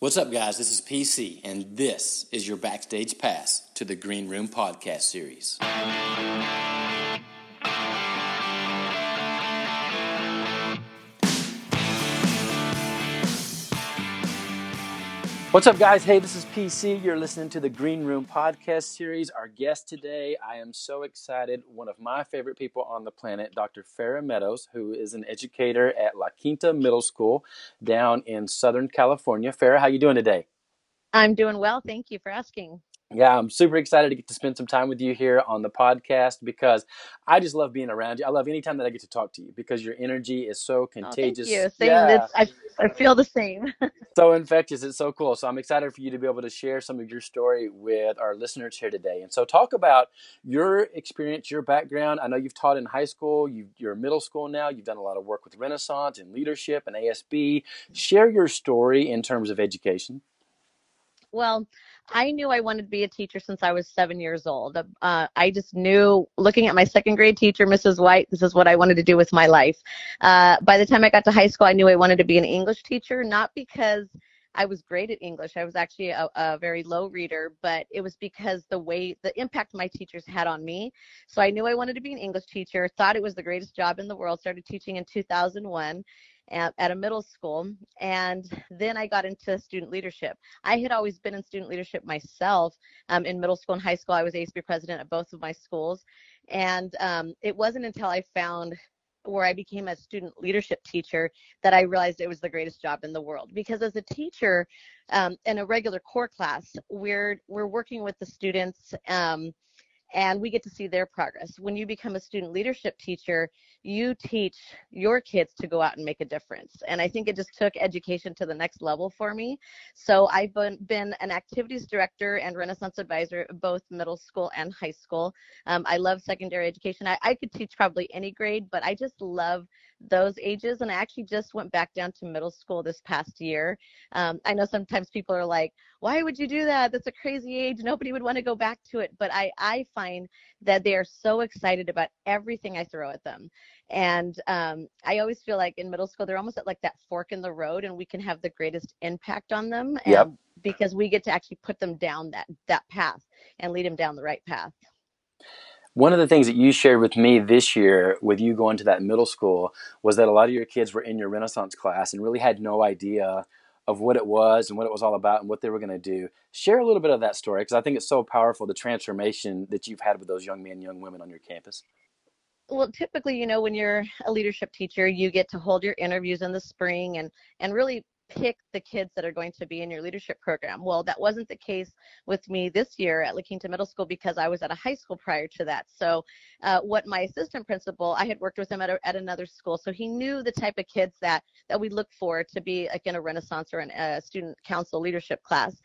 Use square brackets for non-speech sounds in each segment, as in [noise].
What's up, guys? This is PC, and this is your backstage pass to the Green Room podcast series. What's up, guys? Hey, this is PC. You're listening to the Green Room podcast series. Our guest today, I am so excited. One of my favorite people on the planet, Dr. Farah Meadows, who is an educator at La Quinta Middle School down in Southern California. Farah, how you doing today? I'm doing well. Thank you for asking. Yeah, I'm super excited to get to spend some time with you here on the podcast because I just love being around you. I love any time that I get to talk to you because your energy is so contagious. Oh, thank you. Same. Yeah. I, I feel the same. [laughs] so infectious. It's so cool. So I'm excited for you to be able to share some of your story with our listeners here today. And so talk about your experience, your background. I know you've taught in high school. You, you're in middle school now. You've done a lot of work with Renaissance and leadership and ASB. Share your story in terms of education. Well, I knew I wanted to be a teacher since I was seven years old. Uh, I just knew, looking at my second grade teacher, Mrs. White, this is what I wanted to do with my life. Uh, by the time I got to high school, I knew I wanted to be an English teacher, not because I was great at English. I was actually a, a, very low reader, but it was because the way the impact my teachers had on me. So I knew I wanted to be an English teacher, thought it was the greatest job in the world, started teaching in 2001 at, at a middle school. And then I got into student leadership. I had always been in student leadership myself. Um, in middle school and high school, I was ASB president at both of my schools. And um, it wasn't until I found where I became a student leadership teacher that I realized it was the greatest job in the world. Because as a teacher um, in a regular core class, we're we're working with the students. Um, and we get to see their progress. When you become a student leadership teacher, you teach your kids to go out and make a difference. And I think it just took education to the next level for me. So I've been, been an activities director and Renaissance advisor, both middle school and high school. Um, I love secondary education. I, I could teach probably any grade, but I just love those ages. And I actually just went back down to middle school this past year. Um, I know sometimes people are like, why would you do that? That's a crazy age. Nobody would want to go back to it. But I, I find that they are so excited about everything I throw at them. And um, I always feel like in middle school, they're almost at like that fork in the road and we can have the greatest impact on them. Yep. Because we get to actually put them down that, that path and lead them down the right path. One of the things that you shared with me this year with you going to that middle school was that a lot of your kids were in your Renaissance class and really had no idea of what it was and what it was all about and what they were going to do. Share a little bit of that story because I think it's so powerful the transformation that you've had with those young men, young women on your campus. Well, typically, you know, when you're a leadership teacher, you get to hold your interviews in the spring and and really pick the kids that are going to be in your leadership program. Well, that wasn't the case with me this year at La Quinta Middle School because I was at a high school prior to that. So, uh, what my assistant principal, I had worked with him at, a, at another school, so he knew the type of kids that that we look for to be like in a Renaissance or a student council leadership class.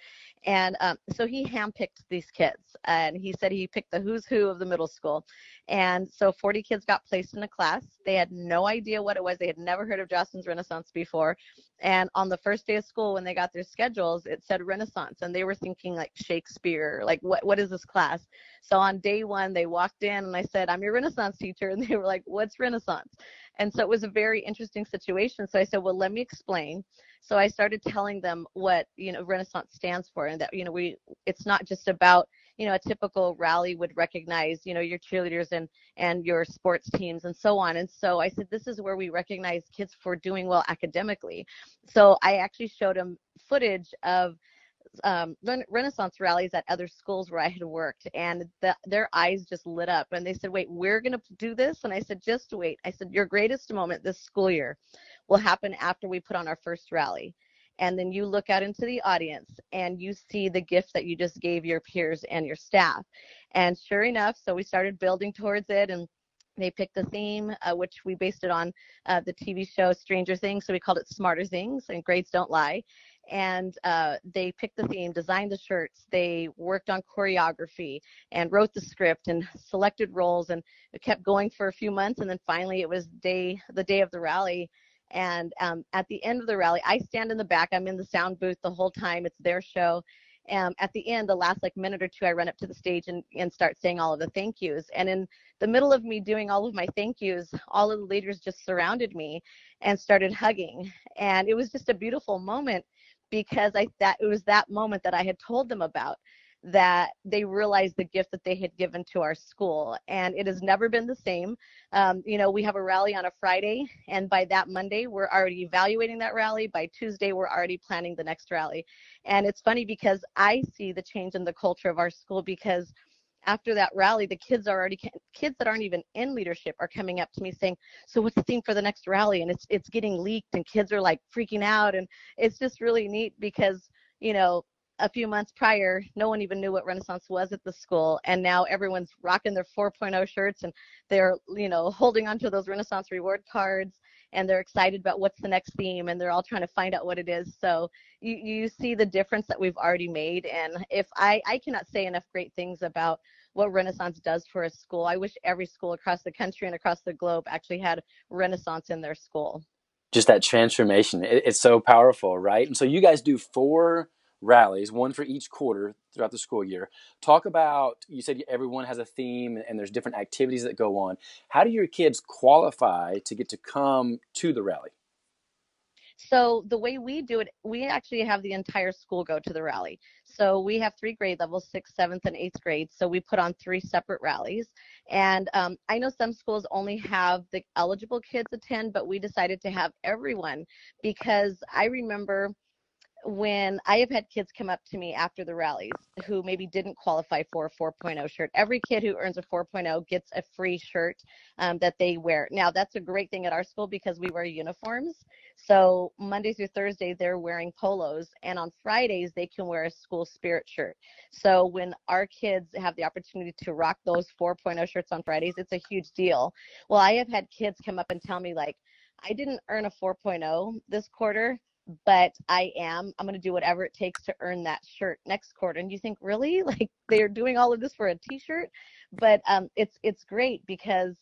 And um, so he handpicked these kids, and he said he picked the who's who of the middle school. And so 40 kids got placed in a class. They had no idea what it was. They had never heard of Jostens Renaissance before. And on the first day of school, when they got their schedules, it said Renaissance, and they were thinking like Shakespeare, like what what is this class? So on day one, they walked in, and I said, "I'm your Renaissance teacher," [laughs] and they were like, "What's Renaissance?" And so it was a very interesting situation. So I said, "Well, let me explain." So I started telling them what you know Renaissance stands for, and that you know we it's not just about you know a typical rally would recognize you know your cheerleaders and and your sports teams and so on and so i said this is where we recognize kids for doing well academically so i actually showed them footage of um, Renaissance rallies at other schools where I had worked, and the, their eyes just lit up. And they said, "Wait, we're going to do this?" And I said, "Just wait." I said, "Your greatest moment this school year will happen after we put on our first rally." And then you look out into the audience and you see the gift that you just gave your peers and your staff. And sure enough, so we started building towards it and they picked a theme, uh, which we based it on uh, the TV show Stranger Things. So we called it Smarter Things and Grades Don't Lie. And uh, they picked the theme, designed the shirts, they worked on choreography and wrote the script and selected roles and it kept going for a few months. And then finally it was day, the day of the rally and um, at the end of the rally, I stand in the back. I'm in the sound booth the whole time. It's their show. Um, at the end, the last like minute or two, I run up to the stage and, and start saying all of the thank yous. And in the middle of me doing all of my thank yous, all of the leaders just surrounded me and started hugging. And it was just a beautiful moment because I that it was that moment that I had told them about that they realized the gift that they had given to our school and it has never been the same. Um, you know we have a rally on a friday and by that monday we're already evaluating that rally. By tuesday we're already planning the next rally. And it's funny because i see the change in the culture of our school because after that rally the kids are already kids that aren't even in leadership are coming up to me saying so what's the theme for the next rally? And it's it's getting leaked and kids are like freaking out. And it's just really neat because you know a few months prior, no one even knew what Renaissance was at the school, and now everyone's rocking their 4.0 shirts and they're, you know, holding onto those Renaissance reward cards, and they're excited about what's the next theme, and they're all trying to find out what it is. So you you see the difference that we've already made, and if I I cannot say enough great things about what Renaissance does for a school. I wish every school across the country and across the globe actually had Renaissance in their school. Just that transformation, it, it's so powerful, right? And so you guys do four rallies, one for each quarter throughout the school year. Talk about, you said everyone has a theme and there's different activities that go on. How do your kids qualify to get to come to the rally? So the way we do it, we actually have the entire school go to the rally. So we have three grade levels, sixth, seventh, and eighth grade. So we put on three separate rallies. And um, I know some schools only have the eligible kids attend, but we decided to have everyone because I remember when I have had kids come up to me after the rallies who maybe didn't qualify for a 4.0 shirt. Every kid who earns a 4.0 gets a free shirt um, that they wear. Now, that's a great thing at our school because we wear uniforms. So, Monday through Thursday, they're wearing polos, and on Fridays, they can wear a school spirit shirt. So, when our kids have the opportunity to rock those 4.0 shirts on Fridays, it's a huge deal. Well, I have had kids come up and tell me, like, I didn't earn a 4.0 this quarter, but I am. I'm going to do whatever it takes to earn that shirt next quarter. And you think, really? [laughs] Like they're doing all of this for a t-shirt? But um, it's it's great because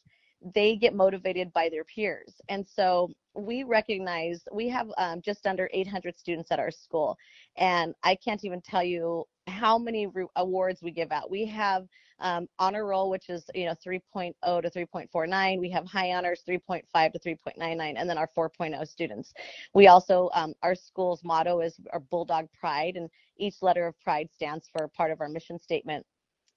they get motivated by their peers. And so we recognize we have um, just under 800 students at our school. And I can't even tell you how many re- awards we give out. We have um, honor roll, which is you know 3.0 to 3.49. We have high honors 3.5 to 3.99, and then our 4.0 students. We also um, our school's motto is our Bulldog Pride, and each letter of pride stands for part of our mission statement.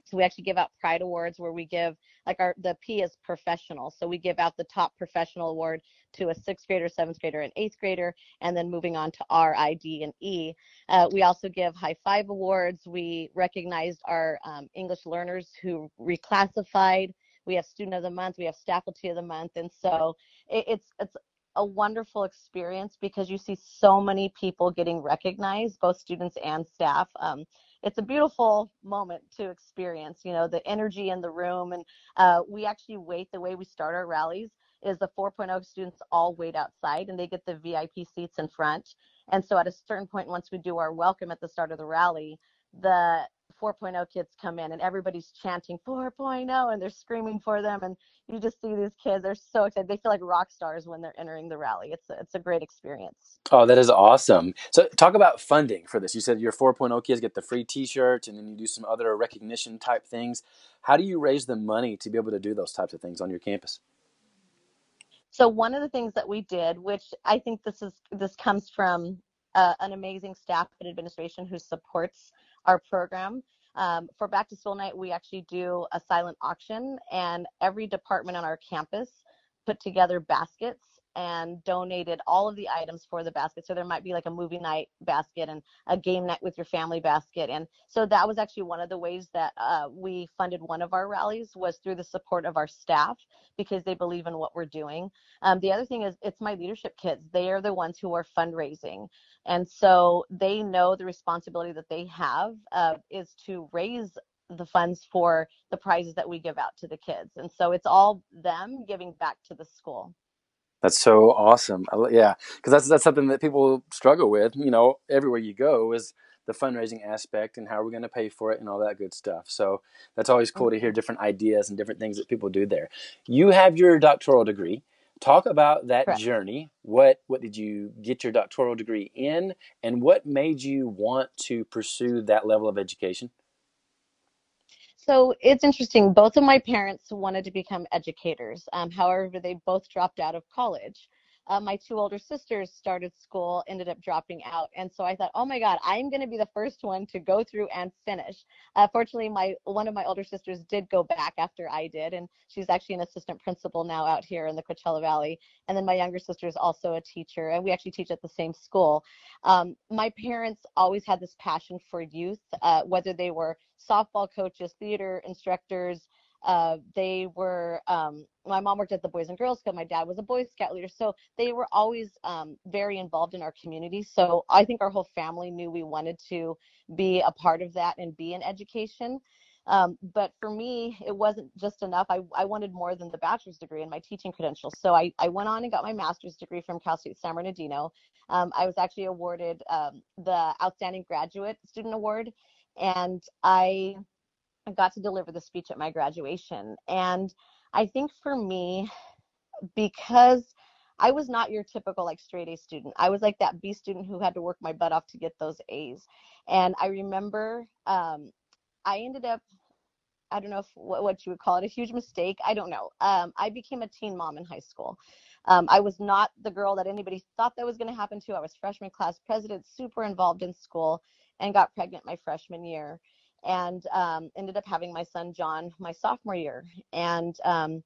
So we actually give out pride awards where we give like our the P is professional. So we give out the top professional award to a sixth grader, seventh grader, and eighth grader, and then moving on to R, I, D, and E. Uh, we also give high five awards. We recognized our um, English learners who reclassified. We have student of the month. We have faculty of the month, and so it, it's it's a wonderful experience because you see so many people getting recognized, both students and staff. Um, it's a beautiful moment to experience, you know, the energy in the room. And uh, we actually wait the way we start our rallies is the 4.0 students all wait outside and they get the VIP seats in front. And so at a certain point, once we do our welcome at the start of the rally, the 4.0 kids come in and everybody's chanting 4.0 and they're screaming for them. And you just see these kids they're so excited. They feel like rock stars when they're entering the rally. It's a, it's a great experience. Oh that is awesome. So talk about funding for this. You said your 4.0 kids get the free t-shirts and then you do some other recognition type things. How do you raise the money to be able to do those types of things on your campus? So one of the things that we did which i think this is this comes from uh, an amazing staff and administration who supports our program. Um, for back to school night, we actually do a silent auction, and every department on our campus put together baskets and donated all of the items for the basket. So there might be like a movie night basket and a game night with your family basket. And so that was actually one of the ways that uh, we funded one of our rallies was through the support of our staff because they believe in what we're doing. Um, the other thing is it's my leadership kids. They are the ones who are fundraising. And so they know the responsibility that they have uh, is to raise the funds for the prizes that we give out to the kids. And so it's all them giving back to the school. That's so awesome. yeah, because that's that's something that people struggle with. You know, everywhere you go is the fundraising aspect and how we're going to pay for it and all that good stuff. So that's always cool to hear mm-hmm. different ideas and different things that people do there. You have your doctoral degree. Talk about that Correct. journey. What what did you get your doctoral degree in, and what made you want to pursue that level of education? So it's interesting. Both of my parents wanted to become educators. Um, however, they both dropped out of college. Uh, my two older sisters started school, ended up dropping out. And so I thought, oh my God, I'm going to be the first one to go through and finish. Uh, fortunately, my one of my older sisters did go back after I did, and she's actually an assistant principal now out here in the Coachella Valley. And then my younger sister is also a teacher, and we actually teach at the same school. Um, my parents always had this passion for youth, uh, whether they were softball coaches, theater instructors, uh, they were um, my mom worked at the boys and girls club my dad was a boy scout leader so they were always um, very involved in our community so i think our whole family knew we wanted to be a part of that and be in education. Um, but for me it wasn't just enough I, I wanted more than the bachelor's degree and my teaching credentials so I, I went on and got my master's degree from cal state san bernardino. Um, i was actually awarded um, the outstanding graduate student award and i I got to deliver the speech at my graduation. And I think for me, because I was not your typical like straight A student. I was like that B student who had to work my butt off to get those A's. And I remember um, I ended up, I don't know if, what, what, you would call it, a huge mistake. I don't know. Um, I became a teen mom in high school. Um, I was not the girl that anybody thought that was going to happen to. I was freshman class president, super involved in school, and got pregnant my freshman year and um, ended up having my son John my sophomore year. And um,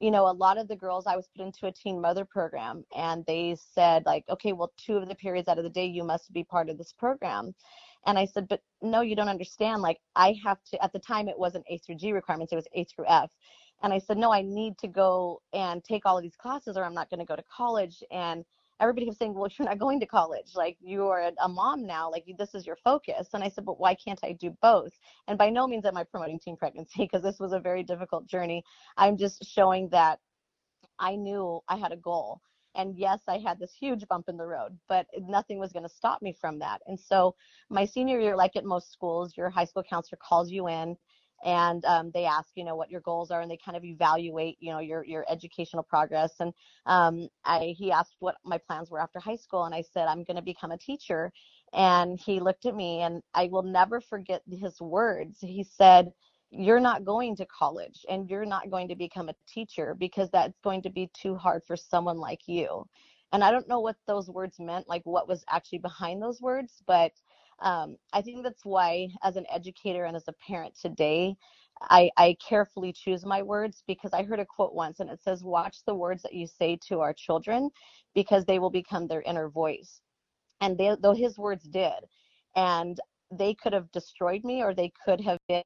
you know, a lot of the girls I was put into a teen mother program, and they said like, okay, well, two of the periods out of the day you must be part of this program. And I said, but no, you don't understand. Like, I have to. At the time, it wasn't A through G requirements; it was A through F. And I said, no, I need to go and take all of these classes, or I'm not going to go to college. And everybody kept saying, well, you're not going to college. Like you are a mom now. Like this is your focus. And I said, but why can't I do both? And by no means am I promoting teen pregnancy [laughs] because this was a very difficult journey. I'm just showing that I knew I had a goal. And yes, I had this huge bump in the road, but nothing was going to stop me from that. And so my senior year, like at most schools, your high school counselor calls you in and um, they ask you know what your goals are and they kind of evaluate you know your your educational progress and um, I he asked what my plans were after high school and I said I'm going to become a teacher and he looked at me and I will never forget his words. He said you're not going to college and you're not going to become a teacher because that's going to be too hard for someone like you. And I don't know what those words meant like what was actually behind those words but um, I think that's why, as an educator and as a parent today, I, I, carefully choose my words because I heard a quote once and it says, Watch the words that you say to our children because they will become their inner voice. And they, though his words did, and they could have destroyed me or they could have been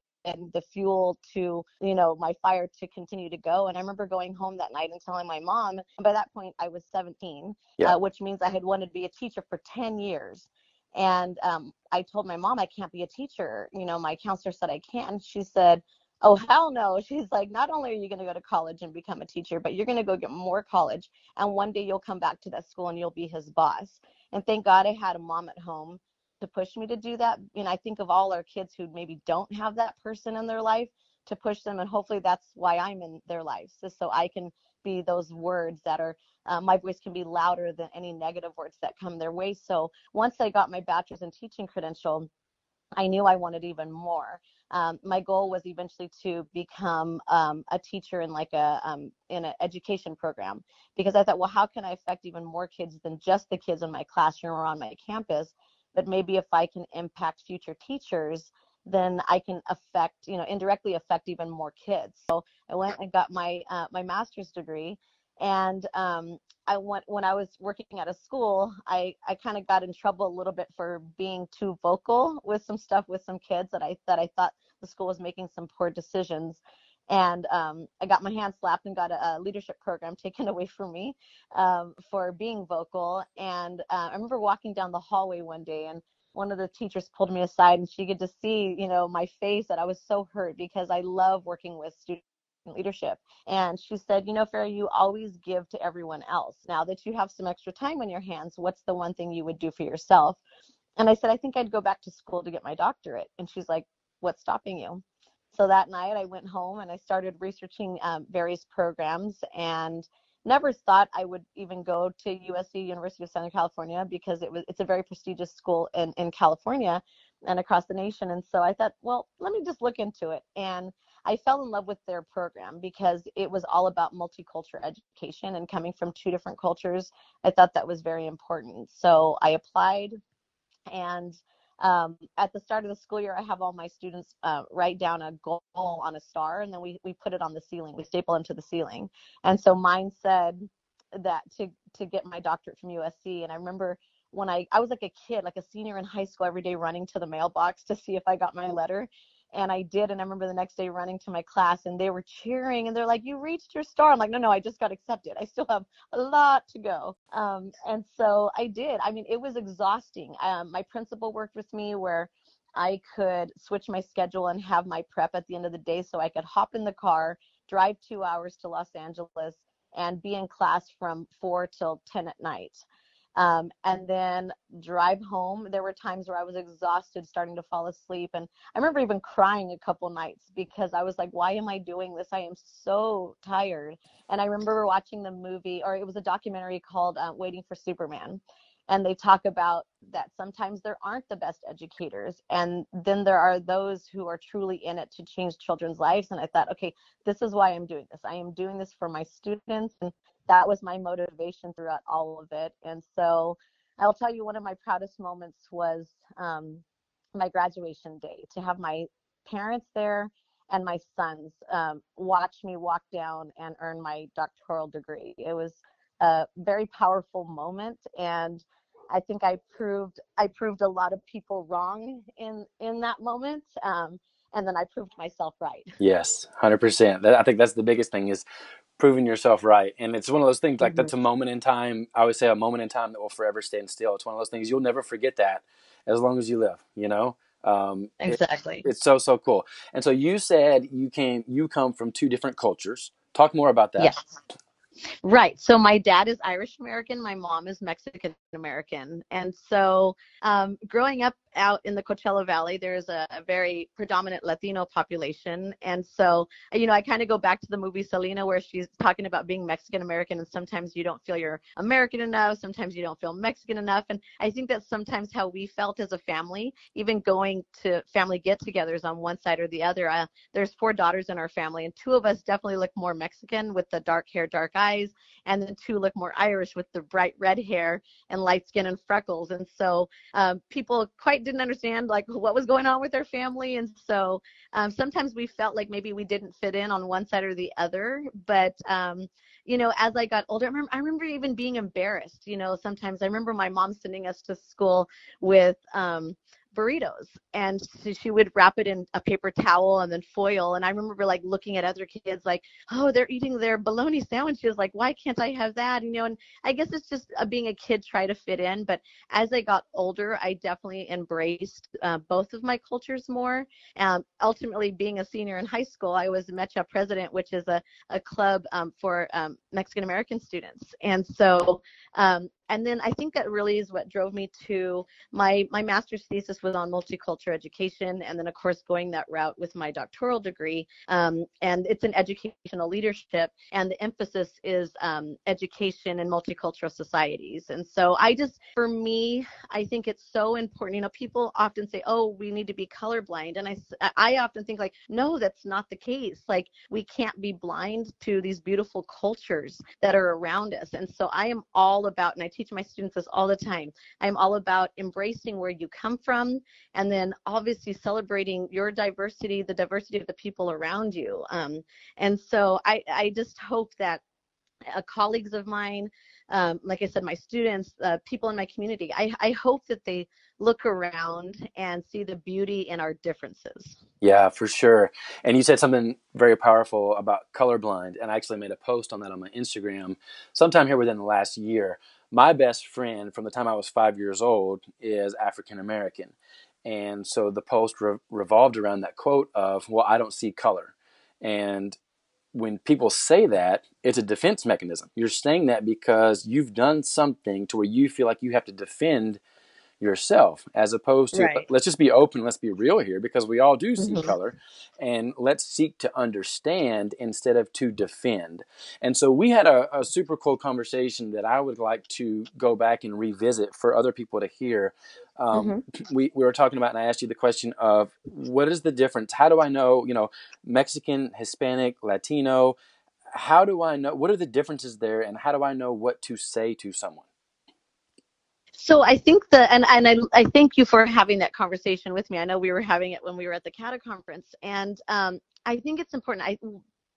the fuel to you know my fire to continue to go and i remember going home that night and telling my mom and by that point i was 17 yeah. uh, which means i had wanted to be a teacher for 10 years and um, I told my mom I can't be a teacher. You know, my counselor said I can. She said, Oh, hell no. [laughs] She's like, Not only are you going to go to college and become a teacher, but you're going to go get more college. And one day you'll come back to that school and you'll be his boss. And thank God I had a mom at home to push me to do that. And I think of all our kids who maybe don't have that person in their life to push them. And hopefully that's why I'm in their lives, just so I can be those words that are uh, my voice can be louder than any negative words that come their way. So once i got my bachelor's in teaching credential i knew i wanted even more. Um, my goal was eventually to become um, a teacher in like a um, in an education program because i thought well how can i affect even more kids than just the kids in my classroom or on my campus? But maybe if i can impact future teachers then I can affect, you know, indirectly affect even more kids. So I went and got my uh, my master's degree, and um, I went when I was working at a school. I I kind of got in trouble a little bit for being too vocal with some stuff with some kids that I that I thought the school was making some poor decisions. And um, I got my hand slapped and got a, a leadership program [laughs] taken away from me um, for being vocal. And uh, I remember walking down the hallway one day, and one of the teachers pulled me aside and she could just see, you know, my face that I was so hurt because I love working with student leadership. And she said, you know, Farah, you always give to everyone else. Now that you have some extra time on your hands, what's the one thing you would do for yourself? And I said, I think I'd go back to school to get my doctorate. And she's like, what's stopping you? So that night I went home and I started researching um, various programs and never thought I would even go to USC, University of Southern California, because it was it's a very prestigious school in, in California and across the nation. And so I thought, well, let me just look into it. And I fell in love with their program because it was all about multicultural education and coming from two different cultures. I thought that was very important. So I applied and um, at the start of the school year, I have all my students uh, write down a goal on a star, and then we, we put it on the ceiling. We staple them to the ceiling. And so mine said that to, to get my doctorate from USC. And I remember when I, I was like a kid, like a senior in high school, every day running to the mailbox to see if I got my letter and I did. And I remember the next day running to my class and they were cheering and they're like, You reached your star. I'm like, No, no, I just got accepted. I still have a lot to go. Um, and so I did. I mean, it was exhausting. Um, my principal worked with me where I could switch my schedule and have my prep at the end of the day so I could hop in the car, drive two hours to Los Angeles, and be in class from four till 10 at night um, and then drive home. There were times where I was exhausted, starting to fall asleep. And I remember even crying a couple nights because I was like, why am I doing this? I am so tired. And I remember watching the movie, or it was a documentary called uh, Waiting for Superman. And they talk about that sometimes there aren't the best educators. And then there are those who are truly in it to change children's lives. And I thought, okay, this is why I'm doing this. I am doing this for my students. And that was my motivation throughout all of it. And so I'll tell you one of my proudest moments was um, my graduation day to have my parents there and my sons um, watch me walk down and earn my doctoral degree. It was a very powerful moment and I think I proved I proved a lot of people wrong in in that moment. Um, and then I proved myself right. Yes, hundred percent. I think that's the biggest thing is proving yourself right. And it's one of those things like mm-hmm. that's a moment in time. I would say a moment in time that will forever stand still. It's one of those things you'll never forget that as long as you live, you know? Um, exactly. It, it's so, so cool. And so you said you came, you come from two different cultures. Talk more about that. Yes. Right. So my dad is Irish American. My mom is Mexican American. And so um, growing up out in the Coachella Valley, there's a, a very predominant Latino population. And so, you know, I kind of go back to the movie Selena where she's talking about being Mexican American and sometimes you don't feel you're American enough. Sometimes you don't feel Mexican enough. And I think that's sometimes how we felt as a family, even going to family get togethers on one side or the other. Uh, there's four daughters in our family and two of us definitely look more Mexican with the dark hair, dark eyes. And then two look more Irish with the bright red hair and light skin and freckles. And so um, people quite didn't understand like what was going on with their family. And so um, sometimes we felt like maybe we didn't fit in on one side or the other. But um, you know, as I got older, I remember, I remember even being embarrassed. You know, sometimes I remember my mom sending us to school with um, burritos. And so she would wrap it in a paper towel and then foil. And i remember like looking at other kids like oh they're eating their bologna sandwiches. Like why can't i have that? You know and i guess it's just uh, being a kid try to fit in. But as i got older i definitely embraced uh, both of my cultures more. Um, ultimately being a senior in high school i was mecha president which is a, a club um, for um, mexican american students. And so um, and then I think that really is what drove me to my my master's thesis was on multicultural education, and then of course going that route with my doctoral degree. Um, and it's in educational leadership, and the emphasis is um, education in multicultural societies. And so I just, for me, I think it's so important. You know, people often say, "Oh, we need to be colorblind," and I I often think like, no, that's not the case. Like we can't be blind to these beautiful cultures that are around us. And so I am all about, and I teach my students this all the time. I'm all about embracing where you come from and then obviously celebrating your diversity, the diversity of the people around you. Um, and so I, I just hope that uh, colleagues of mine, um, like I said, my students, uh, people in my community, I, I hope that they look around and see the beauty in our differences. Yeah, for sure. And you said something very powerful about colorblind, and I actually made a post on that on my Instagram sometime here within the last year. My best friend from the time I was five years old is African American. And so the post re- revolved around that quote of, Well, I don't see color. And when people say that, it's a defense mechanism. You're saying that because you've done something to where you feel like you have to defend yourself as opposed to Right. let's just be open let's be real here because we all do see Mhm. color and let's seek to understand instead of to defend. And so we had a, a super cool conversation that i would like to go back and revisit for other people to hear. Um, [clears throat] we, we were talking about and i asked you the question of what is the difference? How do i know you know mexican hispanic latino? How do i know what are the differences there and how do i know what to say to someone So I think the and and I I thank you for having that conversation with me. I know we were having it when we were at the CADA conference, and um, I think it's important. I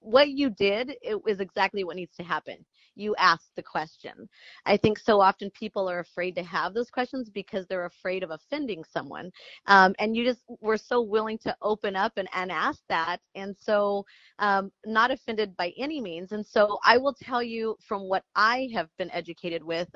what you did it was exactly what needs to happen. You asked the question. I think so often people are afraid to have those questions because they're afraid of offending someone, um, and you just were so willing to open up and and ask that, and so um, not offended by any means. And so I will tell you from what I have been educated with.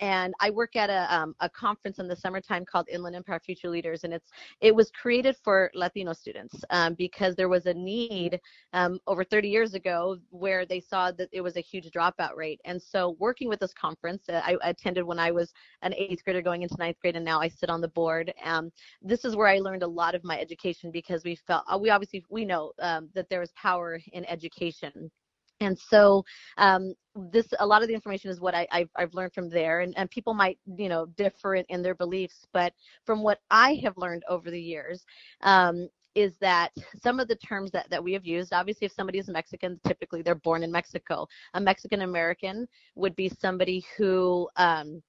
And I work at a um, a conference in the summertime called Inland Empire Future Leaders, and it's it was created for Latino students um, because there was a need um, over 30 years ago where they saw that it was a huge dropout rate, and so working with this conference, uh, I attended when I was an eighth grader going into ninth grade, and now I sit on the board. Um, this is where I learned a lot of my education because we felt uh, we obviously we know um, that there is power in education and so um, this a lot of the information is what I, I've, I've learned from there. And, and people might you know differ in, in their beliefs but from what i have learned over the years um, is that some of the terms that, that we have used obviously if somebody is mexican typically they're born in mexico. A mexican american would be somebody who um,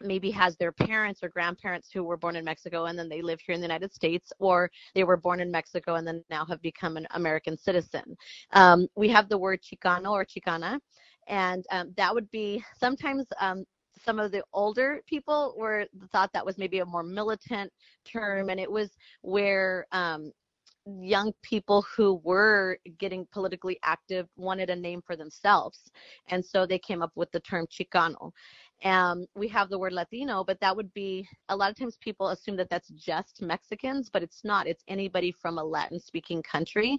maybe has their parents or grandparents who were born in Mexico and then they live here in the United States, or they were born in Mexico and then now have become an American citizen. Um, we have the word Chicano or Chicana, and um, that would be sometimes. Um, some of the older people were thought that was maybe a more militant term, and it was where um, young people who were getting politically active wanted a name for themselves, and so they came up with the term Chicano um, we have the word Latino, but that would be a lot of times people assume that that's just Mexicans, but it's not. It's anybody from a Latin speaking country.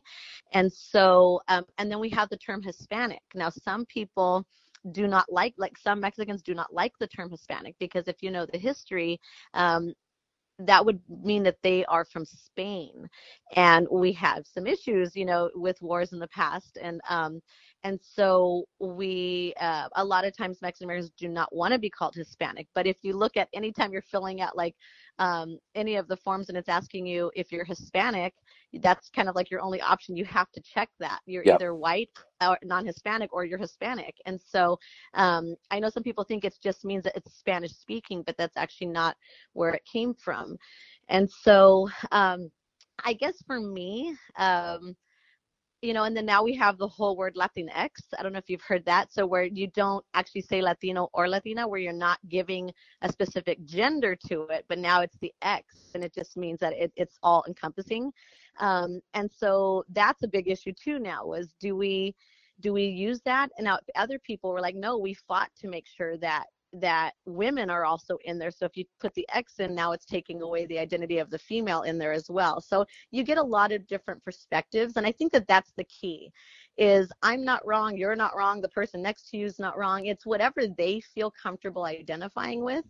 And so, um, and then we have the term Hispanic. Now, some people do not like, like some Mexicans do not like the term Hispanic because if you know the history, um, that would mean that they are from Spain, and we have some issues, you know, with wars in the past, and um, and so we uh, a lot of times Mexican Americans do not want to be called Hispanic. But if you look at anytime you're filling out like um, any of the forms and it's asking you if you're Hispanic, that's kind of like your only option. You have to check that you're Yep. either white or non-Hispanic or you're Hispanic. And so um, I know some people think it just means that it's Spanish speaking, but that's actually not where it came from. And so um, I guess for me, um, you know, and then now we have the whole word Latinx. I don't know if you've heard that. So where you don't actually say Latino or Latina, where you're not giving a specific gender to it, but now it's the X, and it just means that it, it's all encompassing. Um, and so that's a big issue too now. Was do we do we use that? And now other people were like, no, we fought to make sure that that women are also in there. So if you put the X in, now it's taking away the identity of the female in there as well. So you get a lot of different perspectives, and I think that that's the key. Is I'm not wrong, you're not wrong, the person next to you is not wrong. It's whatever they feel comfortable identifying with.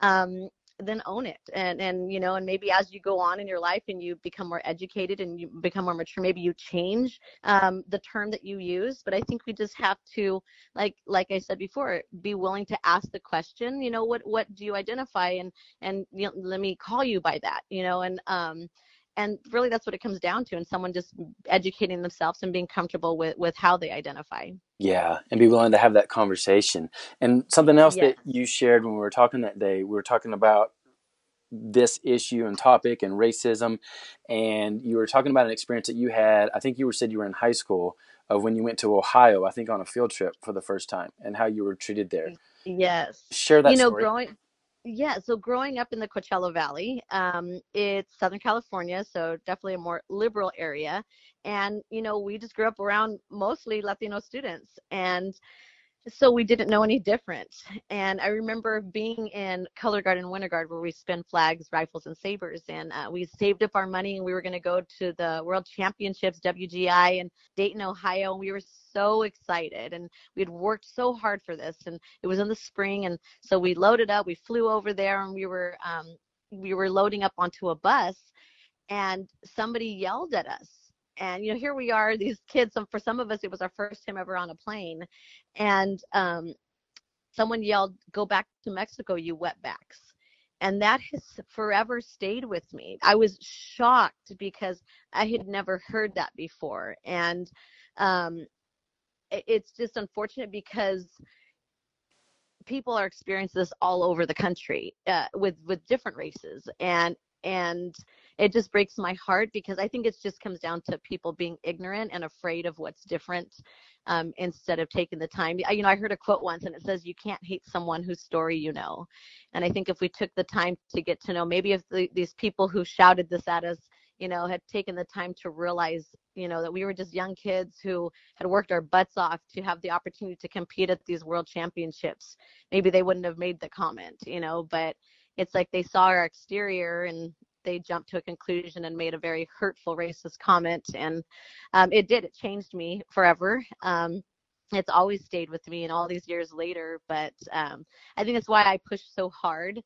Um, then own it. And and you know and maybe as you go on in your life and you become more educated and you become more mature maybe you change um, the term that you use. But i think we just have to like like i said before be willing to ask the question you know what what do you identify? And and you know, let me call you by that you know? And um and really that's what it comes down to and someone just educating themselves and being comfortable with with how they identify Yeah, and be willing to have that conversation. And something else Yes. that you shared when we were talking that day, we were talking about this issue and topic and racism, and you were talking about an experience that you had. I think you were said you were in high school of when you went to Ohio, I think on a field trip for the first time, and how you were treated there. yes Share that you know story. growing yeah so growing up in the coachella valley um, it's southern california so definitely a more liberal area and you know we just grew up around mostly latino students and so we didn't know any different. And I remember being in Color Guard and Winter Guard where we spin flags, rifles, and sabers. And uh, we saved up our money and we were going to go to the World Championships, WGI, in Dayton, Ohio. And we were so excited. And we had worked so hard for this. And it was in the spring. And so we loaded up, we flew over there, and we were um, we were loading up onto a bus. And somebody yelled at us and you know here we are these kids for some of us it was our first time ever on a plane and um, someone yelled go back to mexico you wetbacks and that has forever stayed with me. I was shocked because i had never heard that before and um, it's just unfortunate because people are experiencing this all over the country uh, with with different races and and it just breaks my heart because I think it just comes down to people being ignorant and afraid of what's different um, instead of taking the time. You know, I heard a quote once and it says, You can't hate someone whose story you know. And I think if we took the time to get to know, maybe if the, these people who shouted this at us, you know, had taken the time to realize, you know, that we were just young kids who had worked our butts off to have the opportunity to compete at these world championships, maybe they wouldn't have made the comment, you know, but it's like they saw our exterior and they jumped to a conclusion and made a very hurtful racist comment. And um, it did. It changed me forever. Um, it's always stayed with me and all these years later. But um, i think that's why i push so hard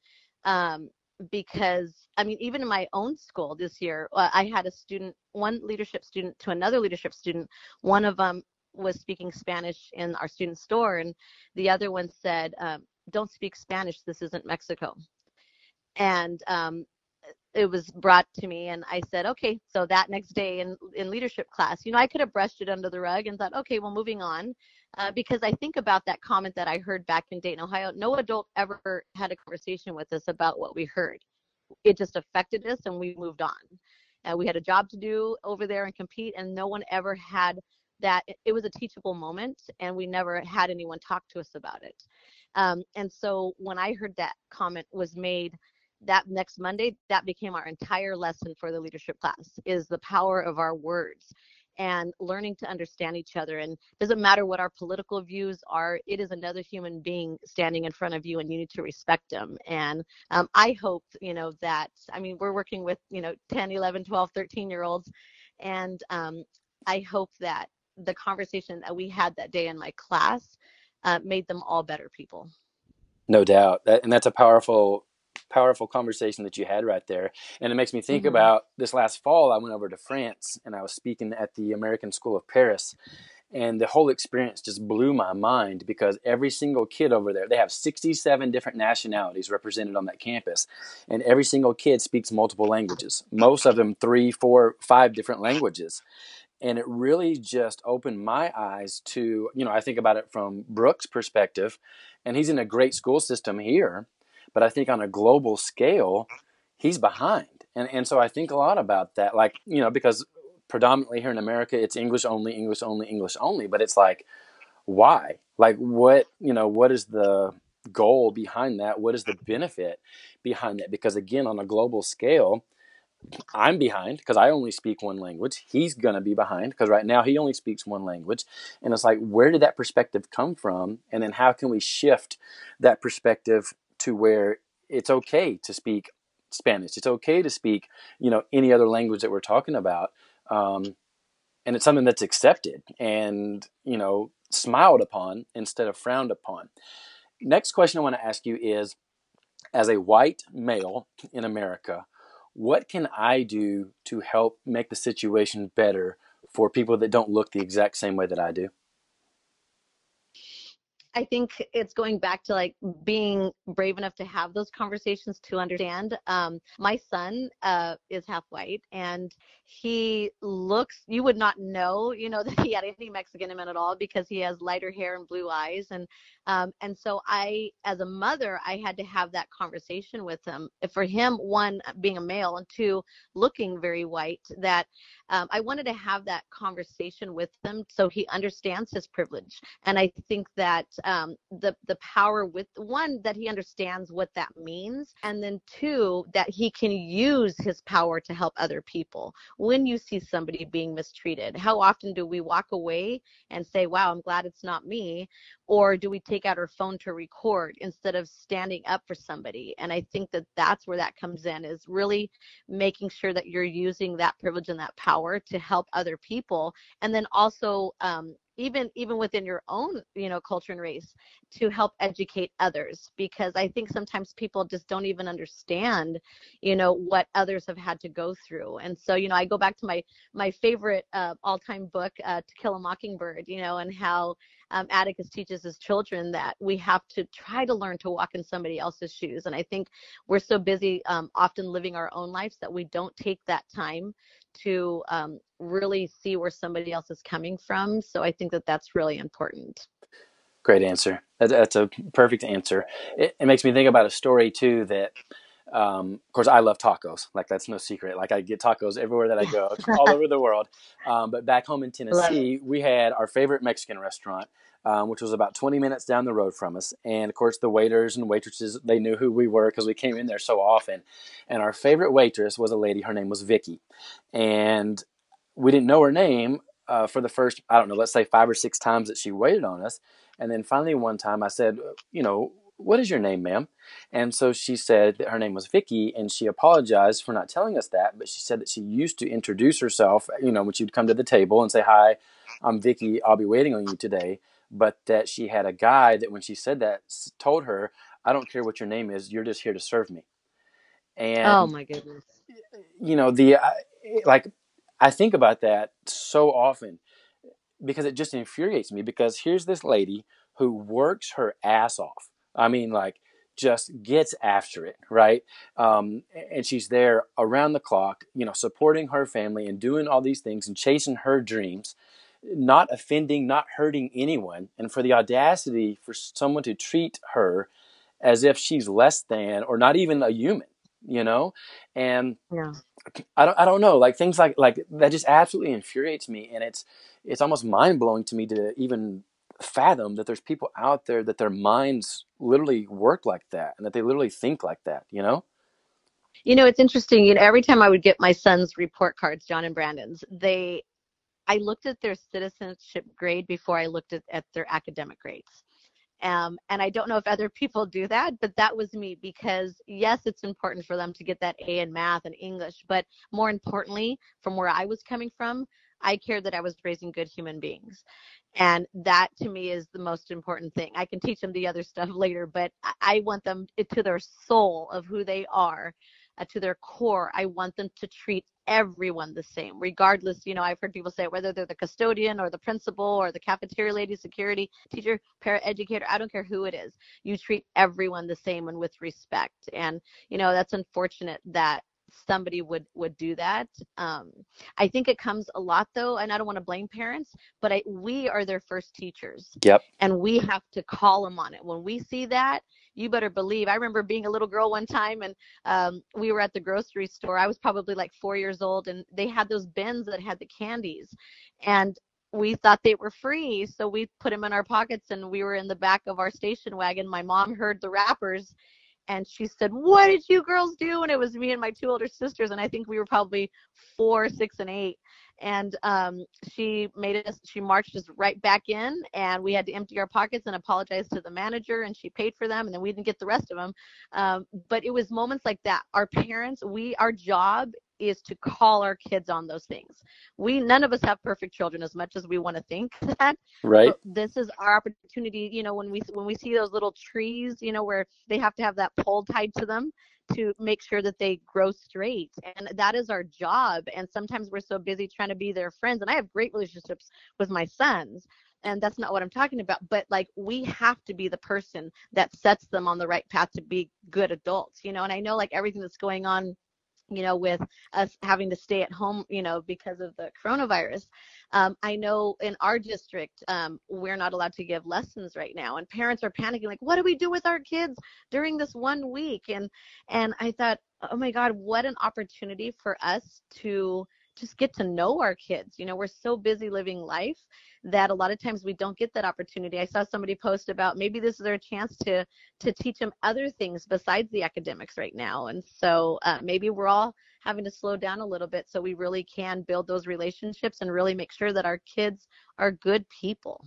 um, because i mean even in my own school this year uh, i had a student one leadership student to another leadership student. One of them was speaking spanish in our student store and the other one said um, don't speak spanish. This isn't mexico and um, it was brought to me and i said okay so that next day in in leadership class you know i could have brushed it under the rug and thought okay well moving on uh, because i think about that comment that i heard back in dayton ohio no adult ever had a conversation with us about what we heard. It just affected us and we moved on. Uh, we had a job to do over there and compete and no one ever had that it was a teachable moment and we never had anyone talk to us about it. Um, and so when i heard that comment was made that next Monday, that became our entire lesson for the leadership class is the power of our words and learning to understand each other. And doesn't matter what our political views are, it is another human being standing in front of you and you need to respect them. And um, I hope, you know, that, I mean, we're working with, you know, 10, 11, 12, 13 year olds. And um, I hope that the conversation that we had that day in my class uh, made them all better people. No doubt. That, and that's a powerful powerful conversation that you had right there. And it makes me think mm-hmm. about this last fall. I went over to France and I was speaking at the American School of Paris. And the whole experience just blew my mind because every single kid over there, they have 67 different nationalities represented on that campus. And every single kid speaks multiple languages, most of them three, four, five different languages and it really just opened my eyes to you know i think about it from brooks perspective and he's in a great school system here but I think on a global scale, mm-hmm. he's behind. And, and so I think a lot about that, like, you know, because predominantly here in America, it's English only, English only, English only. But it's like, why? Like, what, you know, what is the goal behind that? What is the mm-hmm. benefit behind that? Because again, on a global scale, I'm behind because I only speak one language. He's going to be behind because right now he only speaks one language. And it's like, where did that perspective come from? And then how can we shift that perspective to where it's okay to speak Spanish. It's okay to speak, you know, any other language that we're talking about. Um, and it's something that's accepted and, you know, smiled upon instead of frowned upon. Next question I want to ask you is as a white male in America, what can I do to help make the situation better for people that don't look the exact same way that I do? I think it's going back to like being brave enough to have those conversations to understand. Um, my son uh, is half white, and he looks. You would not know, you know, [laughs] that he had any Mexican in him at all because he has lighter hair and blue eyes, and um, and so I, as a mother, I had to have that conversation with him. For him, one being a male, and two looking very white, that um, I wanted to have that conversation with him so he understands his privilege. And I think that um, the the power with one that he understands what that means, and then two that he can use his power to help other people. When you see somebody being mistreated, how often do we walk away and say, "Wow, I'm glad it's not me," or do we take out our phone to record instead of standing up for somebody? And i think that that's where that comes in is really making sure that you're using that privilege and that power to help other people. And then also um, even even within your own you know culture and race to help educate others. Because i think sometimes people just don't even understand you know what others have had to go through. And so you know i go back to my my favorite uh, all-time book uh, to kill a mockingbird you know and how um, atticus teaches his children that we have to try to learn to walk in somebody else's shoes and i think we're so busy um, often living our own lives that we don't take that time to um, really see where somebody else is coming from. So I think that that's really important. Great answer. That's a perfect answer. It, it makes me think about a story too that um, of course, I love tacos. Like that's no secret. Like I get tacos everywhere that I go, [laughs] [laughs] all over the world. Um, but back home in Tennessee, we had our favorite Mexican restaurant, um, which was about 20 minutes down the road from us. And of course, the waiters and waitresses they knew who we were because we came in there so often. And our favorite waitress was a lady. Her name was Vicky, and we didn't know her name uh, for the first I don't know, let's say five or six times that she waited on us. And then finally, one time, I said, you know what is your name, ma'am? And so she said that her name was Vicky, and she apologized for not telling us that. But she said that she used to introduce herself, you know, when she'd come to the table and say, "Hi, I'm Vicky. I'll be waiting on you today." But that she had a guy that, when she said that, told her, "I don't care what your name is. You're just here to serve me." Oh and oh my goodness, you know the uh, like I think about that so often because it just infuriates me. Because here's this lady who works her ass off I mean, like, just gets after it, right? Um, and she's there around the clock, you know, supporting her family and doing all these things and chasing her dreams, not offending, not hurting anyone. And for the audacity for someone to treat her as if she's less than or not even a human, you know? And yeah. I don't, I don't know, like things like, like that just absolutely infuriates me. And it's, it's almost mind blowing to me to even fathom that there's people out there that their minds literally work like that and that they literally think like that, you know? You know, it's interesting. You know, every time I would get my son's report cards, John and Brandon's, they, I looked at their citizenship grade before I looked at, at their academic grades. Um, and I don't know if other people do that, but that was me because yes, it's important for them to get that A in math and English, but more importantly, from where I was coming from, I cared that I was raising good human beings. And that to me is the most important thing. I can teach them the other stuff [laughs] later, but I want them to their soul of who they are, uh, to their core. I want them to treat everyone the same, regardless. You know, I've heard people say whether they're the custodian or the principal or the cafeteria lady, security, teacher, paraeducator, I don't care who it is. You treat everyone the same and with respect. And, you know, that's unfortunate that somebody would would do that. Um, i think it comes a lot though and i don't want to blame parents but I, we are their first teachers. Yep. And we have to call them on it. When we see that you better believe i remember being a little girl one time and um, we were at the grocery store. I was probably like four years old and they had those bins that had the candies and we thought they were free so we put them in our pockets and we were in the back of our station wagon. My mom heard the wrappers and she said, "What did you girls do?" And it was me and my two older sisters, and I think we were probably four, six, and eight. And um, she made us, she marched us right back in, and we had to empty our pockets and apologize to the manager, and she paid for them, and then we didn't get the rest of them. Um, but it was moments like that. Our parents, we, our job is to call our kids on those things. We none of us have perfect children as much as we want to think [laughs] that. Right. This is our opportunity, you know, when we when we see those little trees, you know, where they have to have that pole tied to them to make sure that they grow straight. And that is our job. And sometimes we're so busy trying to be their friends. And I have great relationships with my sons. And that's not what I'm talking about. But like we have to be the person that sets them on the right path to be good adults, you know. And I know like everything that's going on you know, with us having to stay at home, you know, because of the coronavirus. Um, I know in our district, um, we're not allowed to give lessons right now, and parents are panicking, like, what do we do with our kids during this one week? And and I thought, oh my God, what an opportunity for us to just get to know our kids. You know, we're so busy living life that a lot of times we don't get that opportunity. I saw somebody post about maybe this is their chance to to teach them other things besides the academics right now. And so uh, maybe we're all having to slow down a little bit so we really can build those relationships and really make sure that our kids are good people.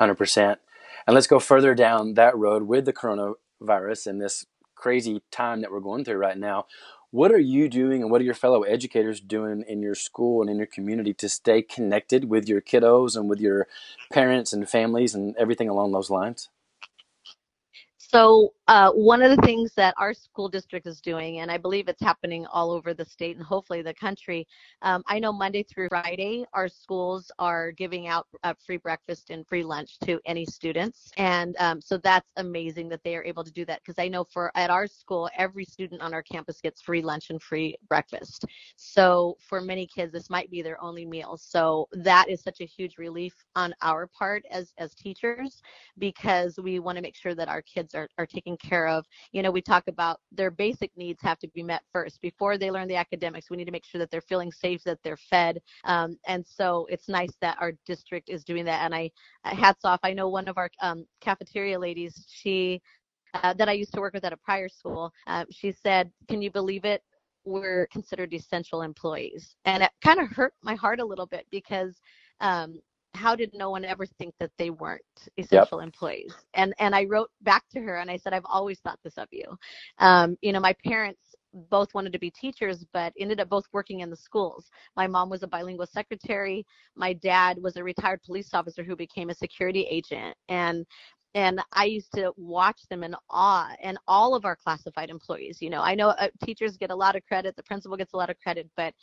100%. And let's go further down that road with the coronavirus and this crazy time that we're going through right now. What are you doing and what are your fellow educators doing in your school and in your community to stay connected with your kiddos and with your parents and families and everything along those lines? So uh, one of the things that our school district is doing, and I believe it's happening all over the state and hopefully the country, um, I know Monday through Friday, our schools are giving out uh, free breakfast and free lunch to any students. And um, so that's amazing that they are able to do that because I know for at our school, every student on our campus gets free lunch and free breakfast. So for many kids, this might be their only meal. So that is such a huge relief on our part as, as teachers because we want to make sure that our kids are are, taken care of. You know, we talk about their basic needs have to be met first before they learn the academics. We need to make sure that they're feeling safe, that they're fed. Um, and so it's nice that our district is doing that. And I, hats off. I know one of our um, cafeteria ladies, she uh, that I used to work with at a prior school, uh, she said, Can you believe it? We're considered essential employees. And it kind of hurt my heart a little bit because um, how did no one ever think that they weren't essential yep. employees? And and i wrote back to her and i said i've always thought this of you. Um, you know my parents both wanted to be teachers but ended up both working in the schools. My mom was a bilingual secretary. My dad was a retired police officer who became a security agent. And and I used to watch them in awe and all of our classified employees. You know, I know uh, teachers get a lot of credit, the principal gets a lot of credit, but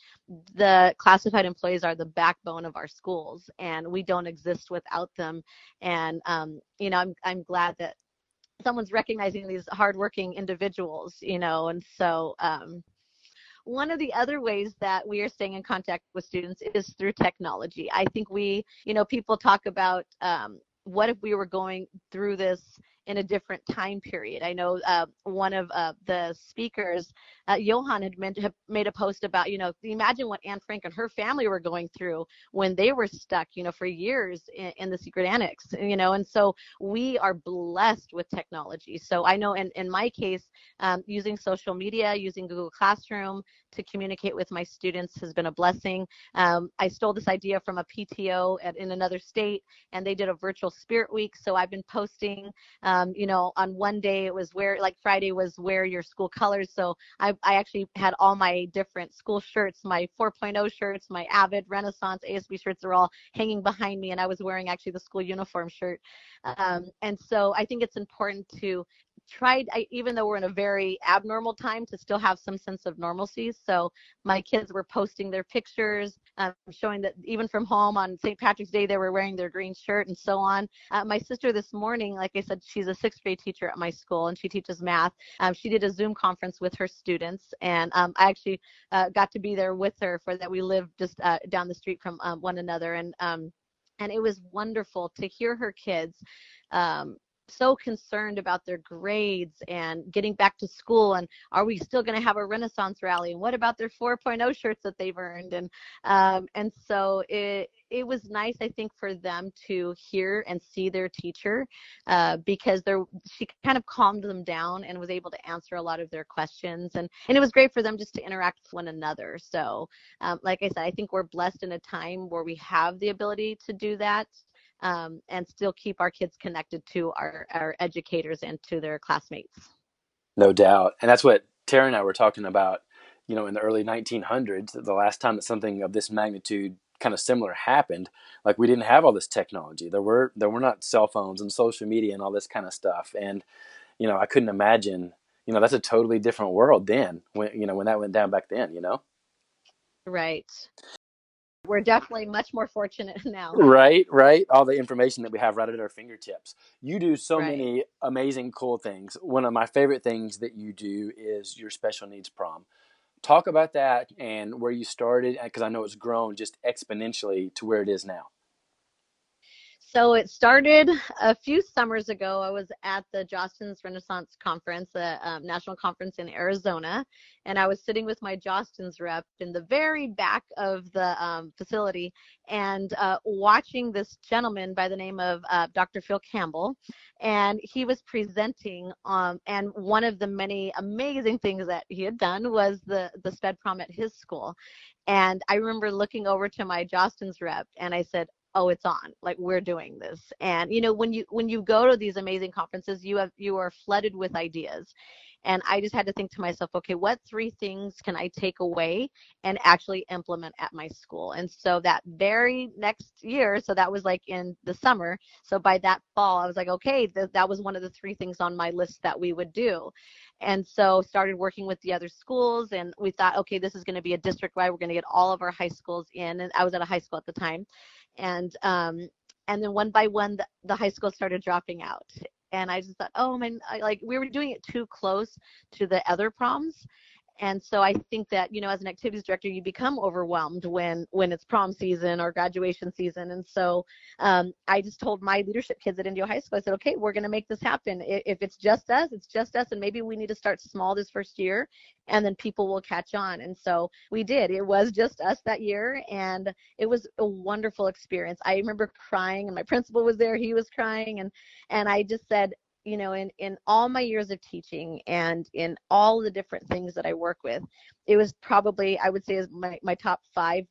the classified employees are the backbone of our schools and we don't exist without them. And, um, you know, I'm, I'm glad that someone's recognizing these hardworking individuals, you know, and so, um, one of the other ways that we are staying in contact with students is through technology. I think we, you know, people talk about um, what if we were going through this in a different time period. I know uh, one of uh, the speakers, uh, Johan, had meant, made a post about, you know, imagine what Anne Frank and her family were going through when they were stuck, you know, for years in, in the secret annex, you know, and so we are blessed with technology. So I know in, in my case, um, using social media, using Google Classroom to communicate with my students has been a blessing. Um, I stole this idea from a PTO at, in another state, and they did a virtual spirit week. So I've been posting um, you know, on one day it was wear like Friday was wear your school colors. So I, I actually had all my different school shirts, my 4.0 shirts, my Avid, Renaissance, ASB shirts are all hanging behind me, and I was wearing actually the school uniform shirt. Um, and so I think it's important to tried I, even though we're in a very abnormal time to still have some sense of normalcy. So my kids were posting their pictures um, showing that even from home on st patrick's day they were wearing their green shirt and so on. Uh, my sister this morning like i said she's a sixth grade teacher at my school and she teaches math. Um, she did a zoom conference with her students and um, i actually uh, got to be there with her for that. We live just uh, down the street from um, one another and um, and it was wonderful to hear her kids um, so concerned about their grades and getting back to school and are we still going to have a renaissance rally? And what about their 4.0 shirts that they've earned? And um, and so it it was nice i think for them to hear and see their teacher uh, because they're she kind of calmed them down and was able to answer a lot of their questions. And and it was great for them just to interact with one another. So um, like i said i think we're blessed in a time where we have the ability to do that um, and still keep our kids connected to our, our educators and to their classmates. No doubt. And that's what Tara and I were talking about, you know, in the early 1900s, the last time that something of this magnitude kind of similar happened like we didn't have all this technology there were there were not cell phones and social media and all this kind of stuff and you know i couldn't imagine you know that's a totally different world then when you know when that went down back then you know right we're definitely much more fortunate [laughs] now. Right, right. All the information that we have right at our fingertips. You do so right. many amazing, cool things. One of my favorite things that you do is your special needs prom. Talk about that and where you started, because I know it's grown just exponentially to where it is now. So it started a few summers ago. I was at the Jostens Renaissance Conference, a um, national conference in Arizona, and I was sitting with my Jostens rep in the very back of the um, facility and uh, watching this gentleman by the name of uh, Dr. Phil Campbell. And he was presenting, um, and one of the many amazing things that he had done was the, the SPED prom at his school. And I remember looking over to my Jostens rep and I said, oh it's on like we're doing this and you know when you when you go to these amazing conferences you have you are flooded with ideas and I just had to think to myself, okay, what three things can I take away and actually implement at my school? And so that very next year, so that was like in the summer. So by that fall, I was like, okay, th- that was one of the three things on my list that we would do. And so started working with the other schools and we thought, okay, this is going to be a district wide. We're going to get all of our high schools in. And I was at a high school at the time. And um, and then one by one the, the high school started dropping out. And I just thought, oh man, I, like we were doing it too close to the other proms, and so i think that you know as an activities director you become overwhelmed when when it's prom season or graduation season. And so um, i just told my leadership kids at indio high school i said okay we're going to make this happen. If it's just us it's just us and maybe we need to start small this first year and then people will catch on. And so we did. It was just us that year and it was a wonderful experience. I remember crying and my principal was there he was crying and and i just said you know in in all my years of teaching and in all the different things that i work with it was probably i would say is my, my top five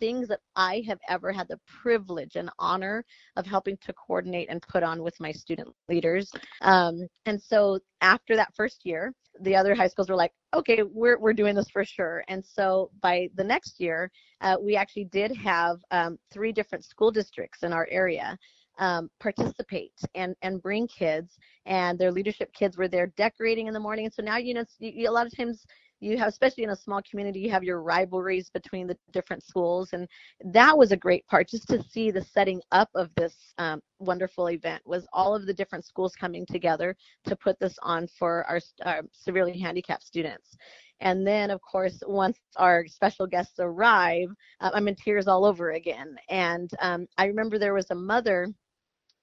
things that i have ever had the privilege and honor of helping to coordinate and put on with my student leaders. Um, and so after that first year the other high schools were like okay we're, we're doing this for sure. And so by the next year uh, we actually did have um, three different school districts in our area um, participate and and bring kids and their leadership kids were there decorating in the morning. And so now you know you, a lot of times you have especially in a small community you have your rivalries between the different schools and that was a great part just to see the setting up of this um, wonderful event was all of the different schools coming together to put this on for our, our severely handicapped students and then, of course, once our special guests arrive, uh, I'm in tears all over again. And um, I remember there was a mother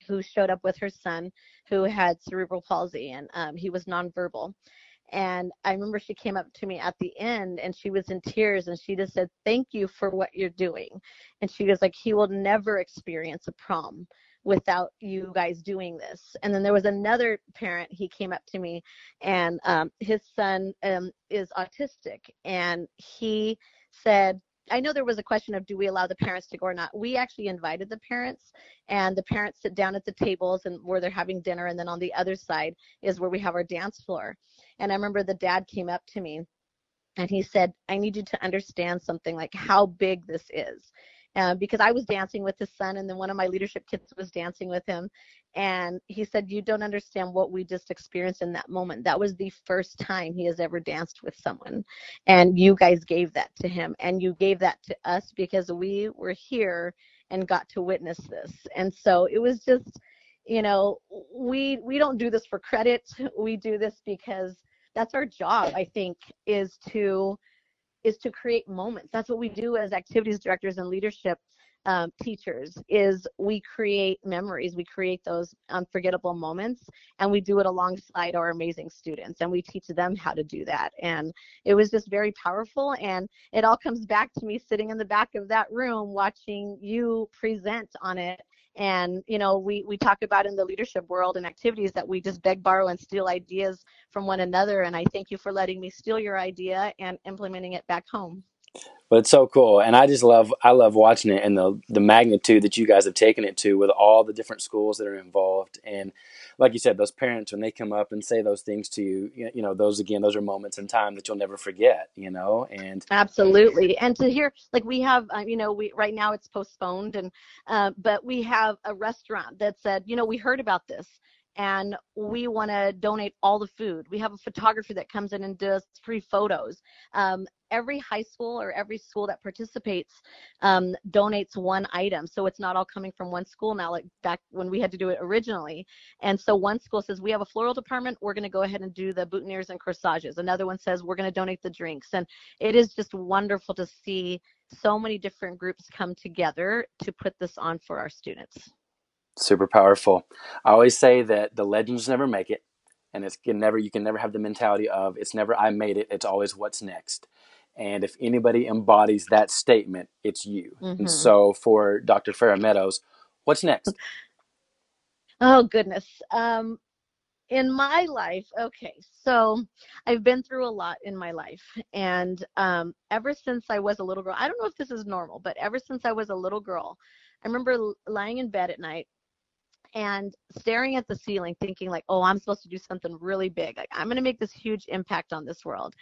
who showed up with her son who had cerebral palsy and um, he was nonverbal. And I remember she came up to me at the end and she was in tears and she just said, Thank you for what you're doing. And she was like, He will never experience a prom without you guys doing this. And then there was another parent, he came up to me and um, his son um, is autistic and he said, I know there was a question of do we allow the parents to go or not. We actually invited the parents, and the parents sit down at the tables and where they're having dinner, and then on the other side is where we have our dance floor. And I remember the dad came up to me, and he said, "I need you to understand something like how big this is." Uh, because I was dancing with his son, and then one of my leadership kids was dancing with him. And he said, You don't understand what we just experienced in that moment. That was the first time he has ever danced with someone. And you guys gave that to him, and you gave that to us because we were here and got to witness this. And so it was just, you know, we we don't do this for credit. [laughs] We do this because that's our job, I think, is to is to create moments. That's what we do as activities directors and leadership um, teachers is we create memories we create those unforgettable moments and we do it alongside our amazing students and we teach them how to do that and it was just very powerful and it all comes back to me sitting in the back of that room watching you present on it and you know we we talk about in the leadership world and activities that we just beg borrow and steal ideas from one another. And i thank you for letting me steal your idea and implementing it back home but it's so cool. And i just love i love watching it and the the magnitude that you guys have taken it to with all the different schools that are involved. And like you said those parents when they come up and say those things to you you know those again those are moments in time that you'll never forget you know? And absolutely. And to hear like we have uh, you know we right now it's postponed and uh, but we have a restaurant that said you know we heard about this and we want to donate all the food. We have a photographer that comes in and does free photos. Um, every high school or every school that participates um, donates one item. So it's not all coming from one school now, like back when we had to do it originally. And so one school says, We have a floral department, we're going to go ahead and do the boutonnieres and corsages. Another one says, We're going to donate the drinks. And it is just wonderful to see so many different groups come together to put this on for our students super powerful. I always say that the legends never make it, and it's can never you can never have the mentality of it's never I made it. It's always what's next. And if anybody embodies that statement, it's you. Mm-hmm. And so for Dr. Farah Meadows, what's next? Oh goodness. Um, in my life, okay, so I've been through a lot in my life. And um, ever since I was a little girl, I don't know if this is normal, but ever since I was a little girl, I remember lying in bed at night and staring at the ceiling thinking like oh i'm supposed to do something really big. Like i'm going to make this huge impact on this world.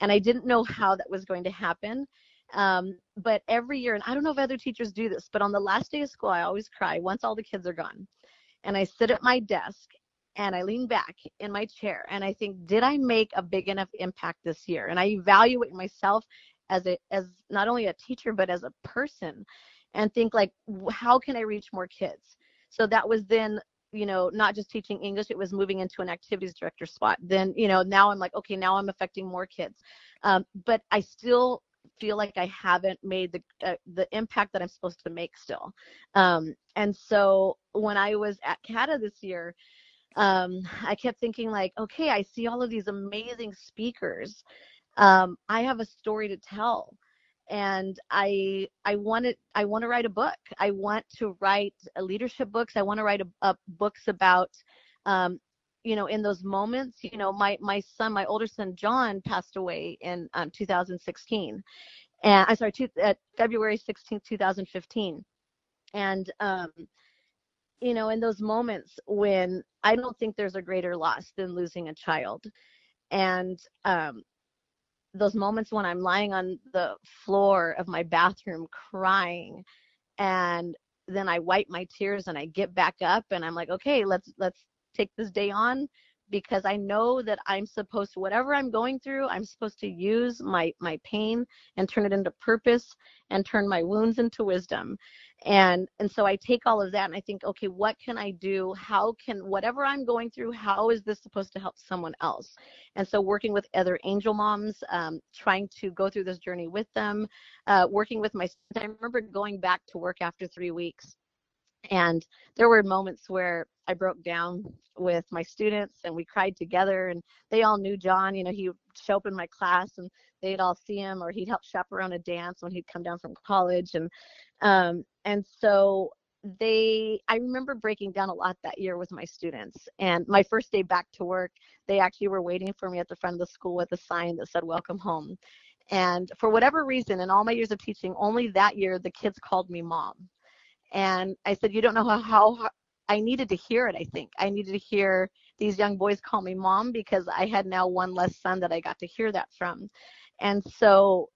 And i didn't know how that was going to happen um, but every year and i don't know if other teachers do this but on the last day of school i always cry once all the kids are gone. And i sit at my desk and i lean back in my chair and i think did i make a big enough impact this year? And i evaluate myself as a as not only a teacher but as a person and think like how can i reach more kids so that was then you know not just teaching english it was moving into an activities director spot. Then you know now i'm like okay now i'm affecting more kids. Um, but i still feel like i haven't made the uh, the impact that i'm supposed to make still. Um, and so when i was at CADA this year um, i kept thinking like okay i see all of these amazing speakers. Um, i have a story to tell and i i wanted i want to write a book. I want to write leadership books. I want to write a, a books about um, you know in those moments you know my my son my older son john passed away in um, 2016 and i'm sorry two, uh, february 16 2015 and um you know in those moments when i don't think there's a greater loss than losing a child. And um those moments when I'm lying on the floor of my bathroom crying and then I wipe my tears and I get back up and I'm like, okay, let's let's take this day on because I know that I'm supposed to whatever I'm going through, I'm supposed to use my my pain and turn it into purpose and turn my wounds into wisdom. And and so i take all of that and i think okay what can i do? How can whatever i'm going through how is this supposed to help someone else? And so working with other angel moms um, trying to go through this journey with them uh, working with my i remember going back to work after three weeks and there were moments where i broke down with my students and we cried together and they all knew john you know he would show up in my class and they'd all see him or he'd help chaperone a dance when he'd come down from college and um, and so they i remember breaking down a lot that year with my students and my first day back to work they actually were waiting for me at the front of the school with a sign that said welcome home. And for whatever reason in all my years of teaching only that year the kids called me mom and i said you don't know how, how i needed to hear it i think i needed to hear these young boys call me mom because i had now one less son that i got to hear that from and so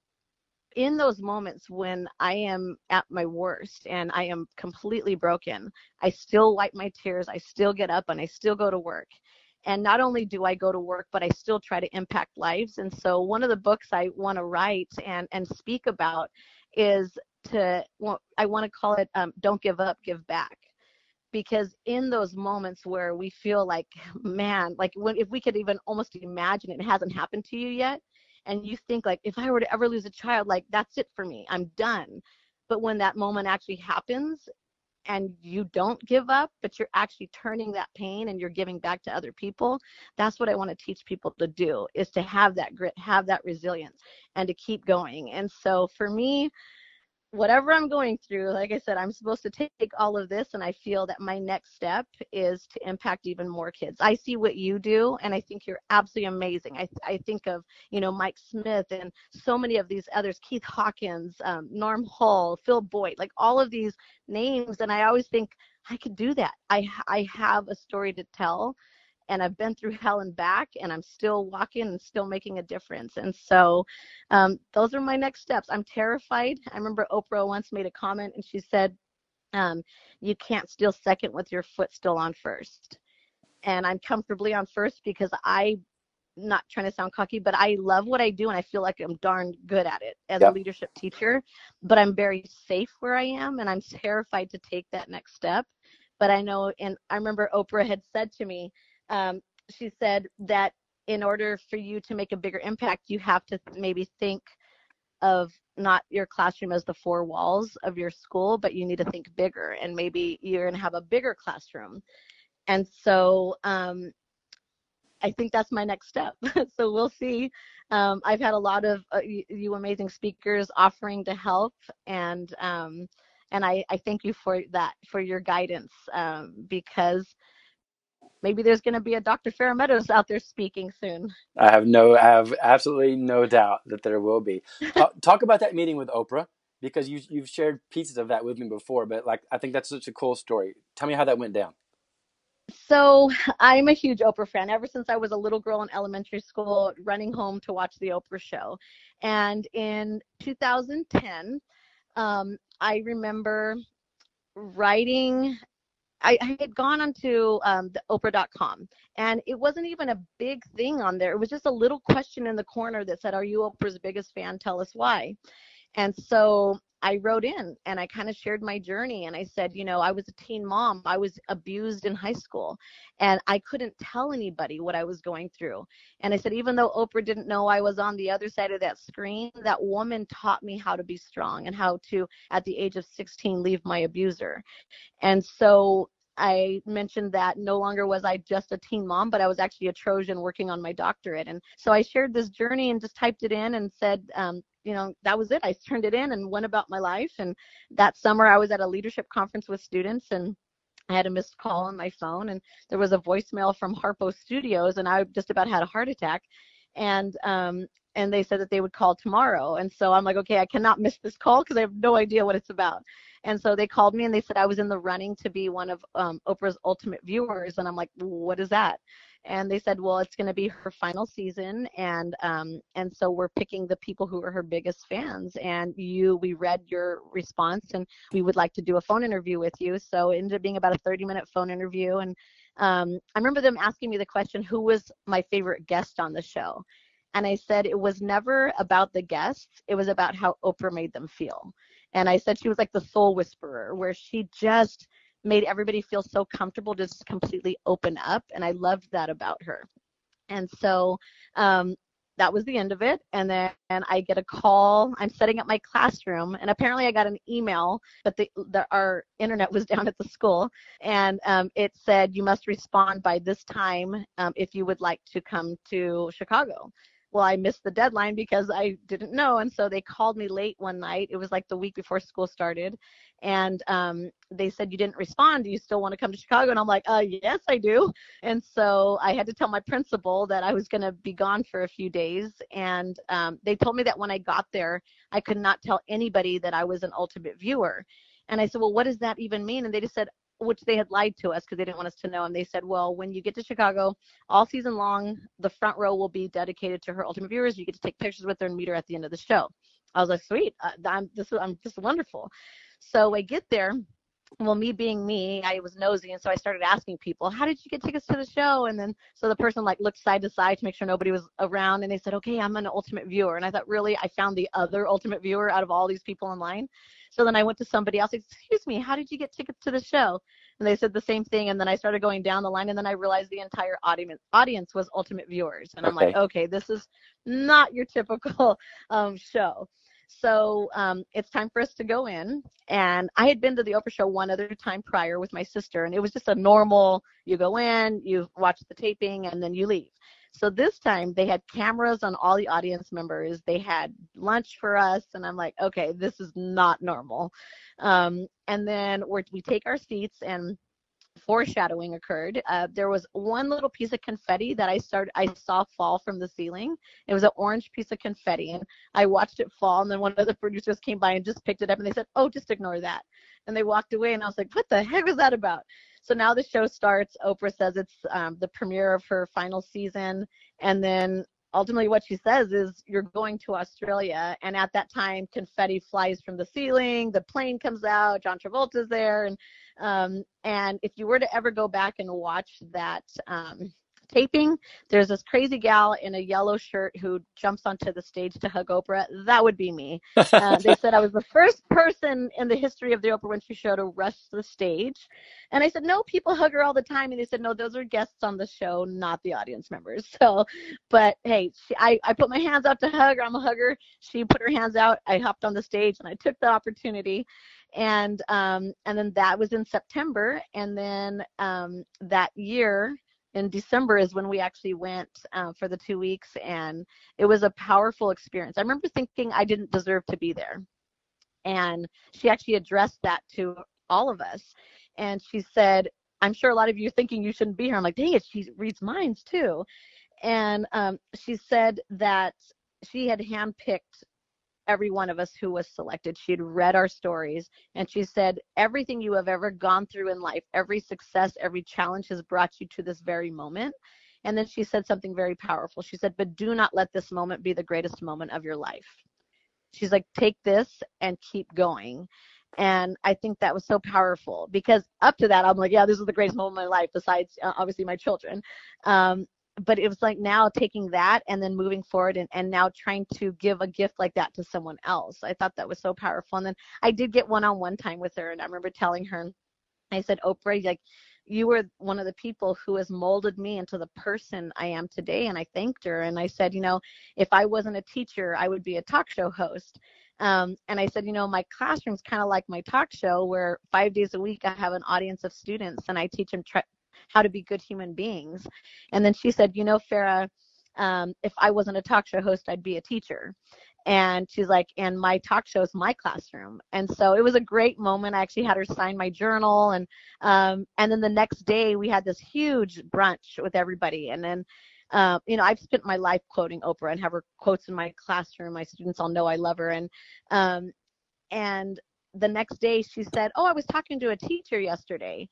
in those moments when I am at my worst and I am completely broken, I still wipe my tears, I still get up and I still go to work. And not only do I go to work, but I still try to impact lives. And so one of the books I want to write and, and speak about is to, well, I want to call it um, Don't Give Up, Give Back. Because in those moments where we feel like, man, like when, if we could even almost imagine it, it hasn't happened to you yet, and you think like if i were to ever lose a child like that's it for me i'm done but when that moment actually happens and you don't give up but you're actually turning that pain and you're giving back to other people that's what i want to teach people to do is to have that grit have that resilience and to keep going and so for me whatever I'm going through, like I said, I'm supposed to take all of this, and I feel that my next step is to impact even more kids. I see what you do, and I think you're absolutely amazing. I, I think of, you know, Mike Smith and so many of these others, Keith Hawkins, um, Norm Hull, Phil Boyd, like all of these names, and I always think I could do that. I, I have a story to tell and I've been through [laughs] hell and back, and I'm still walking and still making a difference. And so, um, those are my next steps. I'm terrified. I remember Oprah once made a comment, and she said, um, "You can't steal second with your foot still on first. And I'm comfortably on first because I not trying to sound cocky, but I love what I do and I feel like I'm darn good at it as yep. a leadership teacher. But I'm very safe where I am and I'm terrified to take that next step. But I know, and I remember Oprah had said to me, um, she said that in order for you to make a bigger impact, you have to maybe think of not your classroom as the four walls of your school, but you need to think bigger and maybe you're going to have a bigger classroom. And so um, I think that's my next step. [laughs] so we'll see. Um, I've had a lot of uh, you, you, amazing speakers offering to help, and um, and I, I, thank you for that for your guidance um, because maybe there's going to be a Dr. Meadows out there speaking soon. I have no, I have absolutely no doubt that there will be. Talk, [laughs] talk about that meeting with Oprah because you you've shared pieces of that with me before, but like I think that's such a cool story. Tell me how that went down. So I'm a huge Oprah fan ever since I was a little girl in elementary school, running home to watch the Oprah show. And in 2010, um, I remember writing I, I had gone onto um, the Oprah.com, and it wasn't even a big thing on there. It was just a little question in the corner that said, "Are you Oprah's biggest fan? Tell us why." And so I wrote in and I kind of shared my journey and I said, you know, I was a teen mom. I was abused in high school and I couldn't tell anybody what I was going through. And I said, even though Oprah didn't know I was on the other side of that screen, that woman taught me how to be strong and how to, at the age of 16, leave my abuser. And so I mentioned that no longer was I just a teen mom, but I was actually a Trojan working on my doctorate. And so I shared this journey and just typed it in and said, um, you know, that was it. I turned it in and went about my life. And that summer I was at a leadership conference with students and I had a missed call on my phone and there was a voicemail from Harpo Studios and I just about had a heart attack. And um, and they said that they would call tomorrow. And so I'm like, okay, I cannot miss this call because I have no idea what it's about. And so they called me and they said I was in the running to be one of um, Oprah's ultimate viewers. And I'm like, what is that? And they said, well, it's going to be her final season, and um, and so we're picking the people who are her biggest fans. And you, we read your response, and we would like to do a phone interview with you. So it ended up being about a 30-minute phone interview. And um, I remember them asking me the question, who was my favorite guest on the show? And I said it was never about the guests; it was about how Oprah made them feel. And I said she was like the soul whisperer, where she just made everybody feel so comfortable, just completely open up. And I loved that about her. And so um, that was the end of it. And then and I get a call. I'm setting up my classroom, and apparently I got an email, but the, the our internet was [laughs] down at the school, and um, it said you must respond by this time um, if you would like to come to Chicago well, I missed the deadline because I didn't know. And so they called me late one night. It was like the week before school started. And um, they said, You didn't respond. Do you still want to come to Chicago? And I'm like, uh, Yes, I do. And so I had to tell my principal that I was going to be gone for a few days. And um, they told me that when I got there, I could not tell anybody that I was an ultimate viewer. And I said, Well, what does that even mean? And they just said, which they had lied to us because they didn't want us to know. And they said, well, when you get to Chicago, all season long, the front row will be dedicated to her ultimate viewers. You get to take pictures with her and meet her at the end of the show. I was like, sweet, uh, I'm this, I'm just wonderful. So I get there. Well, me being me, I was nosy, and so I started asking people, "How did you get tickets to the show?" And then so the person like looked side to side to make sure nobody was around, and they said, "Okay, I'm an ultimate viewer." And I thought, really, I found the other ultimate viewer out of all these people in line. So then I went to somebody else, excuse me, how did you get tickets to the show? And they said the same thing. And then I started going down the line and then I realized the entire audience audience was ultimate viewers. And I'm like, okay, this is not your typical [laughs] um, show. So um, it's time for us to go in. And I had been to the Oprah show one other time prior with my sister, and it was just a normal you go in, you watch the taping, and then you leave. So this time they had cameras on all the audience members. They had lunch for us, and I'm like, okay, this is not normal. Um, and then we we take our seats, and foreshadowing occurred. Uh, there was one little piece of confetti that I started, I saw fall from the ceiling. It was an orange piece of confetti, and I watched it fall. And then one of the producers came by and just picked it up, and they said, "Oh, just ignore that." And they walked away, and I was like, "What the heck was that about?" So now the show starts. Oprah says it's um, the premiere of her final season, and then ultimately what she says is you're going to Australia. And at that time confetti flies from the ceiling the plane comes out John Travolta's there. And um, and if you were to ever go back and watch that um, taping. There's this crazy gal in a yellow shirt who jumps onto the stage to hug Oprah. That would be me. [laughs] Uh, they said I was the first person in the history of the Oprah Winfrey Show to rush the stage. And I said, no, people hug her all the time. And they said, no, those are guests on the show, not the audience members. [laughs] So, but hey, she, I, I put my hands out to hug her. I'm a hugger. She put her hands out. I hopped on the stage and I took the opportunity and um, and then that was in September, and then um, that year in December is when we actually went uh, for the two weeks, and it was a powerful experience. I remember thinking I didn't deserve to be there, and she actually addressed that to all of us, and she said, I'm sure a lot of you are thinking you shouldn't be here. I'm like, dang it, she reads minds too. And um, she said that she had handpicked every one of us who was selected. She had read our stories and she said, Everything you have ever gone through in life, every success, every challenge has brought you to this very moment. And then she said something very powerful. She said, But do not let this moment be the greatest moment of your life. She's like, Take this and keep going. And I think that was so powerful because up to that, I'm like, yeah, this is the greatest moment of my life, besides uh, obviously my children. Um, but it was like now taking that and then moving forward and, and now trying to give a gift like that to someone else. I thought that was so powerful. And then I did get one on one time with her and I remember telling her, I said, Oprah, like you were one of the people who has molded me into the person I am today. And I thanked her. And I said, you know, if I wasn't a teacher, I would be a talk show host. Um, and I said, you know, my classroom's kind of like my talk show where five days a week I have an audience of students and I teach them tra- how to be good human beings. And then she said, you know, Farah, um, if I wasn't a talk show host, I'd be a teacher. And she's like, and my talk show is my classroom. And so it was a great moment. I actually had her sign my journal, and um, and then the next day we had this huge brunch with everybody. And then, uh, you know, I've spent my life quoting Oprah and have her quotes in my classroom. My students all know I love her. And um, and the next day she said, "Oh, I was talking to a teacher yesterday,"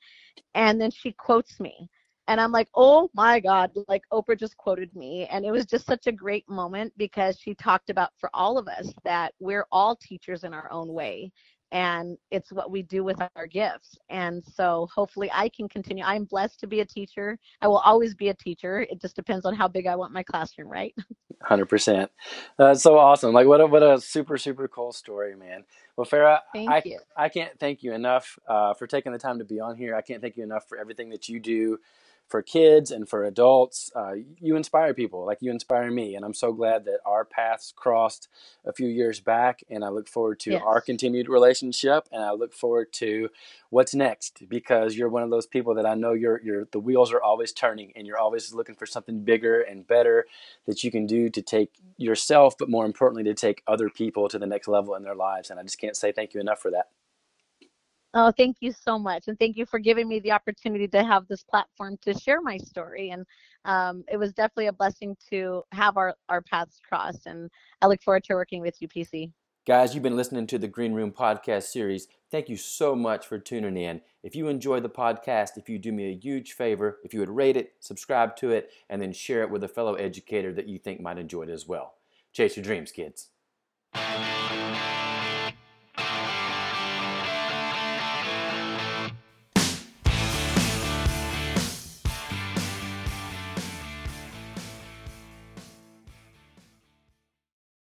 and then she quotes me, and I'm like, "Oh my God!" Like Oprah just quoted me, and it was just such a great moment because she talked about for all of us that we're all teachers in our own way, and it's what we do with our gifts. And so hopefully I can continue. I'm blessed to be a teacher. I will always be a teacher. It just depends on how big I want my classroom, right? [laughs] Hundred percent. That's so awesome. Like what a what a super super cool story, man. Well, Farah, thank I you. I can't thank you enough uh, for taking the time to be on here. I can't thank you enough for everything that you do for kids and for adults. Uh, you inspire people, like you inspire me, and I'm so glad that our paths crossed a few years back. And I look forward to Yes. our continued relationship, and I look forward to what's next because you're one of those people that I know you're you're the wheels are always turning, and you're always looking for something bigger and better that you can do to take yourself, but more importantly, to take other people to the next level in their lives. And I just can't say thank you enough for that. Oh, thank you so much. And thank you for giving me the opportunity to have this platform to share my story. And um, it was definitely a blessing to have our, our paths cross. And I look forward to working with you, PC. Guys, you've been listening to the Green Room podcast series. Thank you so much for tuning in. If you enjoy the podcast, if you do me a huge favor, if you would rate it, subscribe to it, and then share it with a fellow educator that you think might enjoy it as well. Chase your dreams, kids.